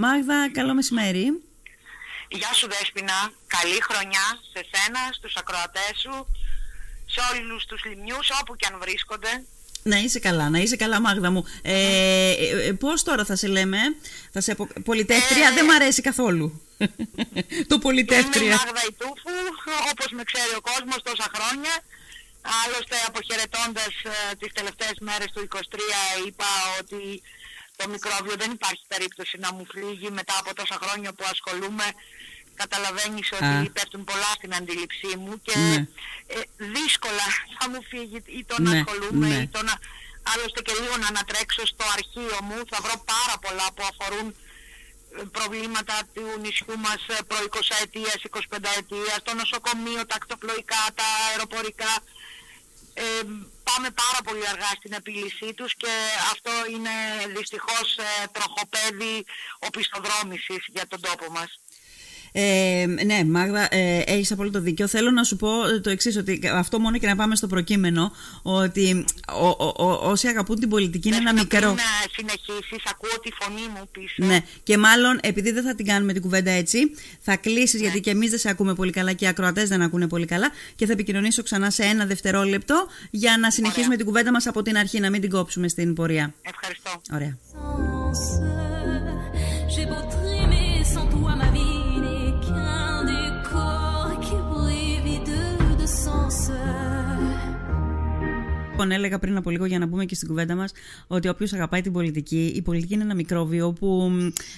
Μάγδα, καλό μεσημέρι. Γεια σου Δέσποινα, καλή χρονιά σε σένα, στους ακροατές σου, σε όλους τους λιμνιούς, όπου και αν βρίσκονται. Να είσαι καλά, να είσαι καλά Μάγδα μου. Ε, ε, ε πώς τώρα θα σε λέμε, θα σε πολιτεύτρια, δεν μ' αρέσει καθόλου. το πολιτεύτρια. Είμαι Μάγδα Ιτούφου, όπως με ξέρει ο κόσμος τόσα χρόνια. Άλλωστε αποχαιρετώντας ε, τις τελευταίες μέρες του 23 είπα ότι το μικρόβιο δεν υπάρχει περίπτωση να μου φύγει μετά από τόσα χρόνια που ασχολούμαι καταλαβαίνεις ότι πέφτουν πολλά στην αντίληψή μου και ναι. ε, δύσκολα θα μου φύγει ή το να ναι, ασχολούμαι ναι. ή το να άλλωστε και λίγο να ανατρέξω στο αρχείο μου θα βρω πάρα πολλά που αφορούν ε, προβλήματα του νησιού μας ε, προ 20 ετίας, 25 ετίας, το νοσοκομείο, τα ακτοπλοϊκά, τα αεροπορικά ε, πάμε πάρα πολύ αργά στην επίλυσή τους και αυτό είναι δυστυχώς ε, τροχοπέδι οπισθοδρόμησης για τον τόπο μας. Ε, ναι, Μάγδα, ε, έχεις απόλυτο δίκιο. Θέλω να σου πω το εξής, ότι αυτό μόνο και να πάμε στο προκείμενο, ότι ο, ο, ο, όσοι αγαπούν την πολιτική είναι ένα μικρό. Να συνεχίσεις, ακούω τη φωνή μου πίσω. Ναι, και μάλλον επειδή δεν θα την κάνουμε την κουβέντα έτσι, θα κλείσεις, ναι. γιατί και εμείς δεν σε ακούμε πολύ καλά και οι ακροατές δεν ακούνε πολύ καλά, και θα επικοινωνήσω ξανά σε ένα δευτερόλεπτο για να συνεχίσουμε Ωραία. την κουβέντα μας από την αρχή, να μην την κόψουμε στην πορεία. Ευχαριστώ. Ωραία. Λοιπόν, έλεγα πριν από λίγο για να μπούμε και στην κουβέντα μας ότι όποιος αγαπάει την πολιτική, η πολιτική είναι ένα μικρόβιο που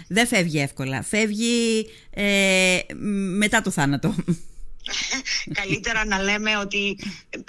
δεν φεύγει εύκολα. Φεύγει ε, μετά το θάνατο. Καλύτερα να λέμε ότι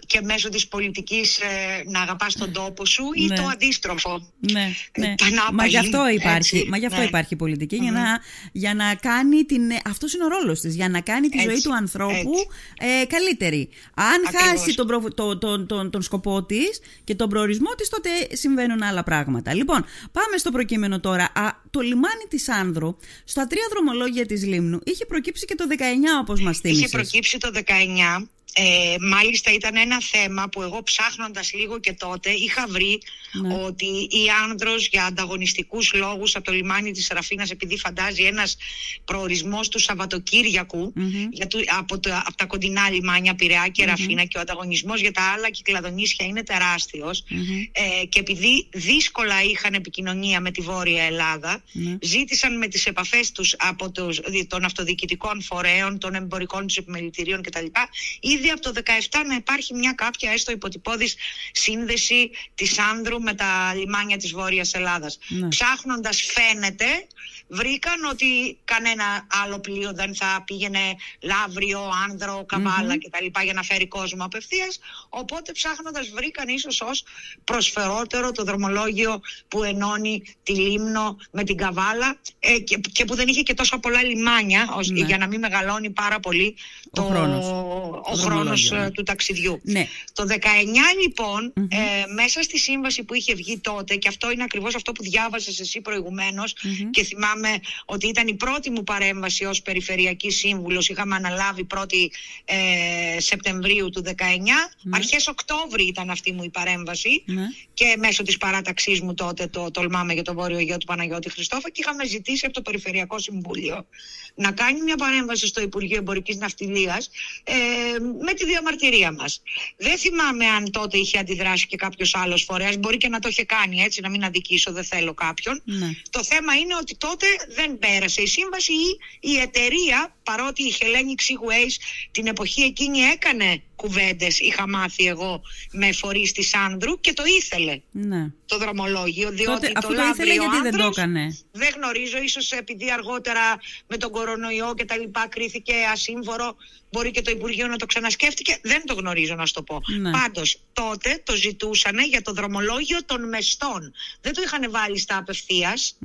και μέσω της πολιτικής ε, να αγαπάς τον τόπο σου ή ναι. το αντίστροφο. Ναι, ε, ναι. Μα γι' αυτό υπάρχει, μα γι αυτό ναι. υπάρχει πολιτική, για, να, για να κάνει την... Αυτός είναι ο ρόλος της, για να κάνει τη ζωή του ανθρώπου ε, καλύτερη. Αν χάσει τον, το, το, το, τον σκοπό της και τον προορισμό της, τότε συμβαίνουν άλλα πράγματα. Λοιπόν, πάμε στο προκείμενο τώρα. Α, το λιμάνι της Άνδρου, στα τρία δρομολόγια της Λίμνου, είχε προκύψει και το 19 όπως μας θύμισες. το 19 ε, μάλιστα ήταν ένα θέμα που εγώ ψάχνοντας λίγο και τότε είχα βρει ναι. ότι η άνδρος για ανταγωνιστικούς λόγους από το λιμάνι της Ραφίνας επειδή φαντάζει ένας προορισμός του σαββατοκυριακου για το, από, το, από τα κοντινά λιμάνια Πειραιά και Ραφίνα και ο ανταγωνισμός για τα άλλα κυκλαδονίσια είναι τεράστιος. Ε, και επειδή δύσκολα είχαν επικοινωνία με τη Βόρεια Ελλάδα ναι. ζήτησαν με τις επαφές τους από τους, των αυτοδιοικητικών φορέων, των εμπορικών τους επιμελητηρίων κτλ ήδη από το 17 να υπάρχει μια κάποια έστω υποτυπώδης σύνδεση της Άνδρου με τα λιμάνια της Βόρειας Ελλάδας. Ναι. Ψάχνοντας φαίνεται βρήκαν ότι κανένα άλλο πλοίο δεν θα πήγαινε Λαύριο, Άνδρο, Καβάλα mm-hmm. κτλ. για να φέρει κόσμο απευθείας. Οπότε ψάχνοντας βρήκαν ίσως ως προσφερότερο το δρομολόγιο που ενώνει τη Λίμνο με την Καβάλα ε, και, και, που δεν είχε και τόσα πολλά λιμάνια ναι. για να μην μεγαλώνει πάρα πολύ το, ο χρόνος, ε, του ταξιδιού. Ναι. Το 19 λοιπον ε, μέσα στη σύμβαση που είχε βγει τότε και αυτό είναι ακριβώς αυτό που διάβασες εσύ προηγουμένως και θυμάμαι ότι ήταν η πρώτη μου παρέμβαση ως Περιφερειακή Σύμβουλος. Είχαμε αναλάβει 1η ε, Σεπτεμβρίου του 19. Ναι. Αρχές Οκτώβρη ήταν αυτή μου η παρέμβαση ναι. και μέσω της παράταξής μου τότε το τολμάμε για το Βόρειο Αιγαίο του Παναγιώτη Χριστόφα και είχαμε ζητήσει από το Περιφερειακό Συμβούλιο να κάνει μια παρέμβαση στο Υπουργείο Εμπορικής Ναυτιλίας ε, με τη διαμαρτυρία μας. Δεν θυμάμαι αν τότε είχε αντιδράσει και κάποιος άλλος φορέας. Μπορεί και να το είχε κάνει έτσι, να μην αδικήσω, δεν θέλω κάποιον. Ναι. Το θέμα είναι ότι τότε δεν πέρασε η σύμβαση ή η εταιρεία, παρότι η Hellenic Seaways την εποχή εκείνη έκανε κουβέντες, είχα μάθει εγώ με φορείς της Άνδρου και το ήθελε ναι. το δρομολόγιο. Διότι Τότε, το, αφού το ήθελε, γιατί δεν το έκανε. Δεν γνωρίζω, ίσως επειδή αργότερα με τον κορονοϊό και τα λοιπά κρίθηκε ασύμβορο, μπορεί και το Υπουργείο να το ξανασκέφτηκε. Δεν το γνωρίζω, να σου το πω. Ναι. Πάντως, τότε το ζητούσαν για το δρομολόγιο των μεστών. Δεν το είχαν βάλει στα απευθείας.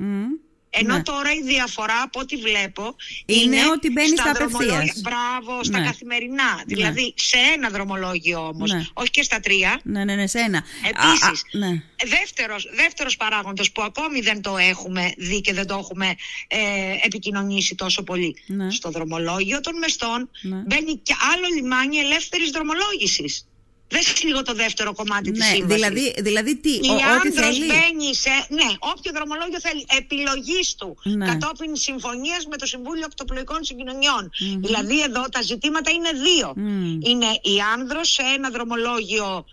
Ενώ ναι. τώρα η διαφορά από ό,τι βλέπω είναι, είναι ότι μπαίνει στα, στα απευθείας. Μπράβο, στα ναι. καθημερινά. Ναι. Δηλαδή σε ένα δρομολόγιο όμως, ναι. όχι και στα τρία. Ναι, ναι, ναι, σε ένα. Επίσης, ναι. δεύτερος, δεύτερος παράγοντας που ακόμη δεν το έχουμε δει και δεν το έχουμε ε, επικοινωνήσει τόσο πολύ. Στο δρομολόγιο των μεστών μπαίνει και άλλο λιμάνι ελεύθερης δρομολόγησης. Δες λίγο το δεύτερο κομμάτι ναι, της σύμβασης. Δηλαδή, δηλαδή τι, η ό,τι θέλει. μπαίνει σε, ναι, όποιο δρομολόγιο θέλει, επιλογής του, ναι. κατόπιν συμφωνίας με το Συμβούλιο Ακτοπλοϊκών Δηλαδή εδώ τα ζητήματα είναι δύο. Είναι η άνδρος σε ένα δρομολόγιο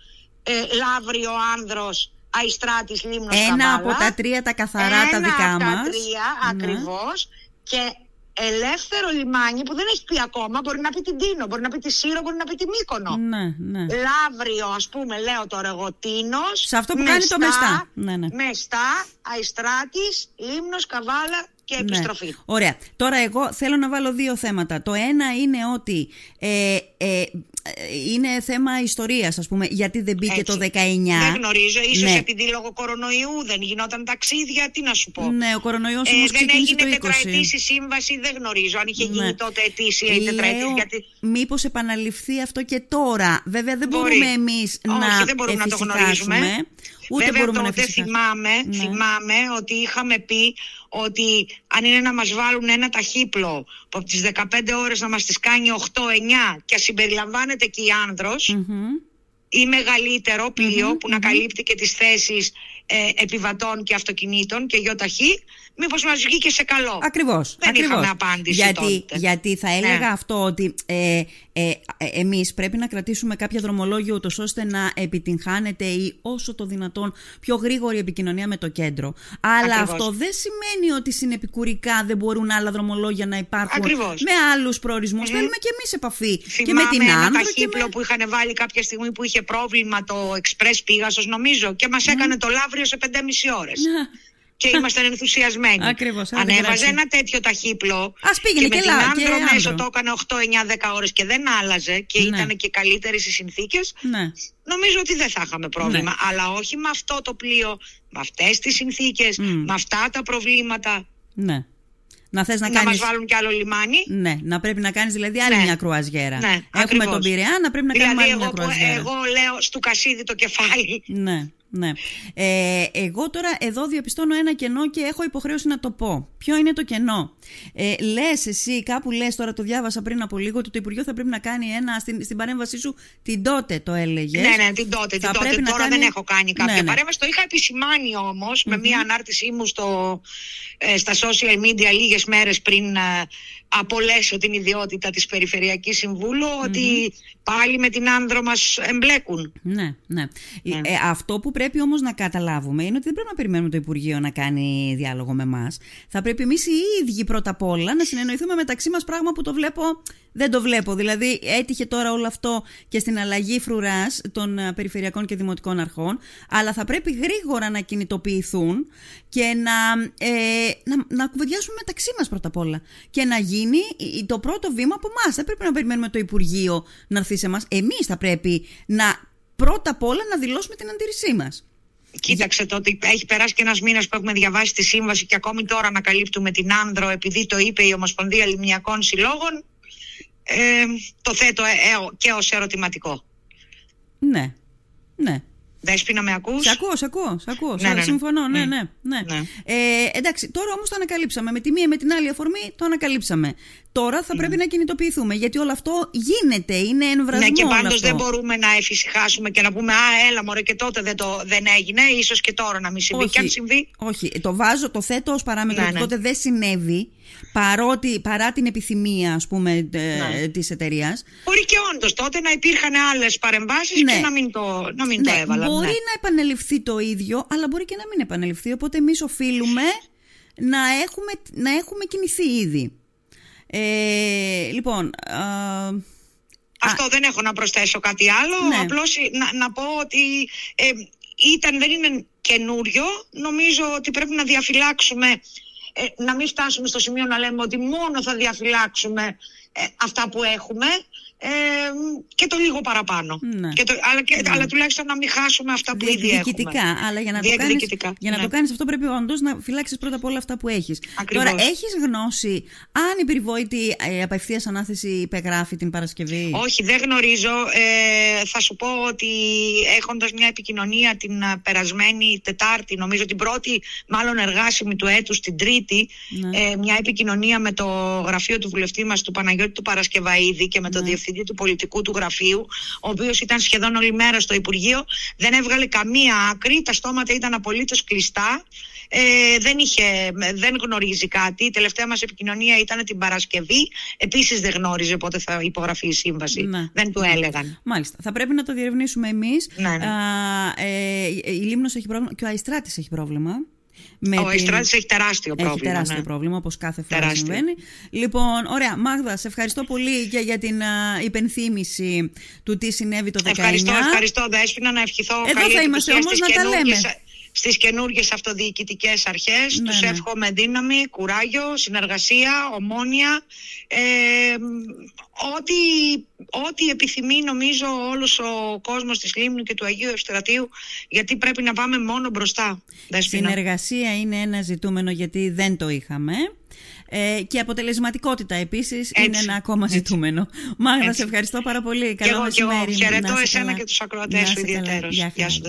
ε, Λαύριο Άνδρος Αϊστράτης Λίμνος Ένα από τα τρία τα καθαρά τα δικά μας. Ένα από τα τρία ναι. ακριβώς και ελεύθερο λιμάνι που δεν έχει πει ακόμα, μπορεί να πει την Τίνο, μπορεί να πει τη Σύρο, μπορεί να πει τη Μύκονο. Ναι, ναι. Λαύριο, ας πούμε, λέω τώρα εγώ Τίνος. Σε αυτό που κάνει το Μεστά. Ναι, ναι. Μεστά, Αϊστράτης, Λίμνος, Καβάλα και ναι. επιστροφή. Ωραία. Τώρα εγώ θέλω να βάλω δύο θέματα. Το ένα είναι ότι ε, ε, είναι θέμα ιστορίας, ας πούμε, γιατί δεν μπήκε το 19. Δεν γνωρίζω, ίσως ναι. επειδή λόγω κορονοϊού δεν γινόταν ταξίδια, τι να σου πω. Ναι, ο κορονοϊός ε, όμως Δεν έγινε τετραετής η σύμβαση, δεν γνωρίζω αν είχε ναι. γίνει τότε ετήσια ή τετραετής. Γιατί... Μήπως επαναληφθεί αυτό και τώρα. Βέβαια δεν Μπορεί. μπορούμε εμεί να δεν μπορούμε να το γνωρίζουμε. Ούτε Βέβαια μπορούμε τότε να θυμάμαι, ναι. θυμάμαι ότι είχαμε πει ότι αν είναι να μας βάλουν ένα ταχύπλο που από τις 15 ώρες να μας τις κάνει 8-9 και συμπεριλαμβάνεται και η άνδρος ή μεγαλύτερο που να καλύπτει και τις θέσεις ε, επιβατών και αυτοκινήτων και γιοταχή, μήπως μας βγήκε σε καλό. Ακριβώς. Δεν ακριβώς. είχαμε απάντηση γιατί, τότε. Γιατί θα έλεγα ναι. αυτό ότι ε, ε, ε, εμείς πρέπει να κρατήσουμε κάποια δρομολόγια ούτως ώστε να επιτυγχάνεται η όσο το δυνατόν πιο γρήγορη επικοινωνία με το κέντρο. Αλλά αυτό δεν σημαίνει ότι συνεπικουρικά δεν μπορούν άλλα δρομολόγια να υπάρχουν Ακριβώς. με άλλους προορισμούς. Mm. Θέλουμε και εμείς επαφή Θυμάμαι και με την ένα ταχύπλο με... που είχαν βάλει κάποια στιγμή που είχε πρόβλημα το Express Πήγασος νομίζω και μας έκανε το Λαύριο σε 5,5 ώρες. Ναι και ήμασταν ενθουσιασμένοι. Ακριβώς, Ανέβαζε ένα τέτοιο ταχύπλο Ας πήγαινε και, και, με λά, την Άνδρο μέσω το έκανε 8, 9, 10 ώρες και δεν άλλαζε και ναι. ήταν και καλύτερες οι συνθήκες. Ναι. Νομίζω ότι δεν θα είχαμε πρόβλημα. Ναι. Αλλά όχι με αυτό το πλοίο, με αυτές τις συνθήκες, με αυτά τα προβλήματα. Ναι. Να, θες να, να κάνεις... μας βάλουν κι άλλο λιμάνι. Ναι, να πρέπει να κάνεις δηλαδή άλλη ναι. μια κρουαζιέρα. Ναι, Έχουμε ακριβώς. τον Πειραιά, να πρέπει να δηλαδή, κάνουμε άλλη εγώ, μια κρουαζιέρα. Εγώ λέω στου Κασίδη το κεφάλι. Ναι. Ναι. Ε, εγώ τώρα εδώ διαπιστώνω ένα κενό και έχω υποχρέωση να το πω. Ποιο είναι το κενό; Ε, Λες εσύ, κάπου λες, τώρα το διάβασα πριν από λίγο, ότι το Υπουργείο θα πρέπει να κάνει ένα. Στην, στην παρέμβασή σου την τότε το έλεγες. Ναι, ναι, την τότε. Την τότε. Τώρα κάνει... δεν έχω κάνει κάποια ναι, ναι. παρέμβαση. Το είχα επισημάνει όμως mm-hmm. με μία ανάρτησή μου στο, ε, στα social media λίγες μέρες πριν ε, απολέσω την ιδιότητα της Περιφερειακής ότι πάλι με την άνδρο μας εμπλέκουν. Ναι, ναι. ναι. Ε, αυτό που πρέπει όμως να καταλάβουμε είναι ότι δεν πρέπει να περιμένουμε το Υπουργείο να κάνει διάλογο με εμά. Θα πρέπει εμείς οι ίδιοι πρώτα απ' όλα να συνεννοηθούμε μεταξύ μας πράγμα που το βλέπω, δεν το βλέπω. Δηλαδή έτυχε τώρα όλο αυτό και στην αλλαγή φρουράς των ε, Περιφερειακών και Δημοτικών Αρχών, αλλά θα πρέπει γρήγορα να κινητοποιηθούν και να, ε, να, να κουβεντιάσουμε μεταξύ μας πρώτα απ' όλα και να γίνει το πρώτο βήμα από εμάς. Δεν πρέπει να περιμένουμε το Υπουργείο να έρθει σε εμάς. Εμείς θα πρέπει να πρώτα απ' όλα να δηλώσουμε την αντίρρησή μας. Κοίταξε το ότι έχει περάσει και ένας μήνας που έχουμε διαβάσει τη σύμβαση και ακόμη τώρα ανακαλύπτουμε την άνδρο επειδή το είπε η Ομοσπονδία Λιμνιακών Συλλόγων. Ε, το θέτω ε, ε, και ως ερωτηματικό. Ναι. Ναι. Δέσποινα, με ακούς; Σε ακούω, σε ακούω, σε ακούω. Ναι, ναι, ναι. Συμφωνώ, ναι, ναι. ναι. ναι. Ε, εντάξει, τώρα όμως το ανακαλύψαμε. Με τη μία με την άλλη αφορμή το ανακαλύψαμε. Τώρα θα πρέπει να κινητοποιηθούμε, γιατί όλο αυτό γίνεται, είναι εμβρασμό Ναι, και πάντως δεν μπορούμε να εφησυχάσουμε και να πούμε «Α, έλα μωρέ και τότε δεν, το, δεν έγινε, ίσως και τώρα να μην συμβεί». Όχι, και αν συμβεί... Όχι, το βάζω, το θέτω ως παράμετρο, ναι, ναι. τότε δεν συνέβη, παρότι, παρά την επιθυμία, ας πούμε, ναι. της εταιρείας. Μπορεί και όντως τότε να υπήρχαν άλλες παρεμβάσεις ναι. και να μην το, να μην ναι, το έβαλαν. Μπορεί να επανεληφθεί το ίδιο, αλλά μπορεί και να μην επανεληφθεί, οπότε εμείς οφείλουμε να έχουμε, να έχουμε κινηθεί ήδη. Ε, λοιπόν. Αυτό δεν έχω να προσθέσω κάτι άλλο. Ναι. Απλώς να, να πω ότι ε, ήταν, δεν είναι καινούριο. Νομίζω ότι πρέπει να διαφυλάξουμε, ε, να μην φτάσουμε στο σημείο να λέμε ότι μόνο θα διαφυλάξουμε ε, αυτά που έχουμε ε, και το λίγο παραπάνω. Ναι. Και το, αλλά, και, ναι. αλλά τουλάχιστον να μην χάσουμε αυτά που ήδη έχουμε. αλλά για να, το κάνεις, για να ναι. το κάνεις αυτό πρέπει όντως να φυλάξεις πρώτα απ' όλα αυτά που έχεις. Ακριβώς. Τώρα έχεις γνώση αν η περιβόητη ε, απευθείας ανάθεση υπεγράφει την Παρασκευή; Όχι, δεν γνωρίζω. Ε, θα σου πω ότι έχοντας μια επικοινωνία την ε, περασμένη Τετάρτη, νομίζω την πρώτη μάλλον εργάσιμη του έτους, την Τρίτη, ναι. ε, μια επικοινωνία με το γραφείο του βουλευτή μας του Παναγιώτη του Παρασκευαίδη και με τον ναι διευθυντή του πολιτικού του γραφείου, ο οποίος ήταν σχεδόν όλη μέρα στο Υπουργείο, δεν έβγαλε καμία άκρη, τα στόματα ήταν απολύτως κλειστά. Ε, δεν, είχε, δεν γνωρίζει κάτι. Η τελευταία μας επικοινωνία ήταν την Παρασκευή. Επίσης δεν γνώριζε πότε θα υπογραφεί η σύμβαση. Ναι. Δεν του έλεγαν. Μάλιστα. Θα πρέπει να το διερευνήσουμε εμείς. Ναι, ναι. Ε, η Λίμνος έχει πρόβλημα και ο Αϊστράτης έχει πρόβλημα. Με ο την... έχει τεράστιο πρόβλημα. Έχει τεράστιο ναι. πρόβλημα, όπως κάθε φορά συμβαίνει. Λοιπόν, ωραία. Μάγδα, σε ευχαριστώ πολύ και για την uh, υπενθύμηση του τι συνέβη το 19. Ευχαριστώ, ευχαριστώ, Δέσποινα, να ευχηθώ. Εδώ θα είμαστε όμως να τα λέμε στις καινούργιες αυτοδιοικητικές αρχές. Ναι, Τους ναι. εύχομαι δύναμη, κουράγιο, συνεργασία, ομόνια. Ε, ό,τι, ό,τι επιθυμεί νομίζω όλος ο κόσμος της Λίμνου και του Αγίου Ευστρατείου γιατί πρέπει να πάμε μόνο μπροστά. Συνεργασία είναι ένα ζητούμενο γιατί δεν το είχαμε. Ε, και αποτελεσματικότητα επίσης είναι ένα ακόμα ζητούμενο. Μάγδα, σε ευχαριστώ πάρα πολύ. Καλό μεσημέρι. Χαιρετώ εσένα και τους ακροατές σου ιδιαίτερως. Γεια σου,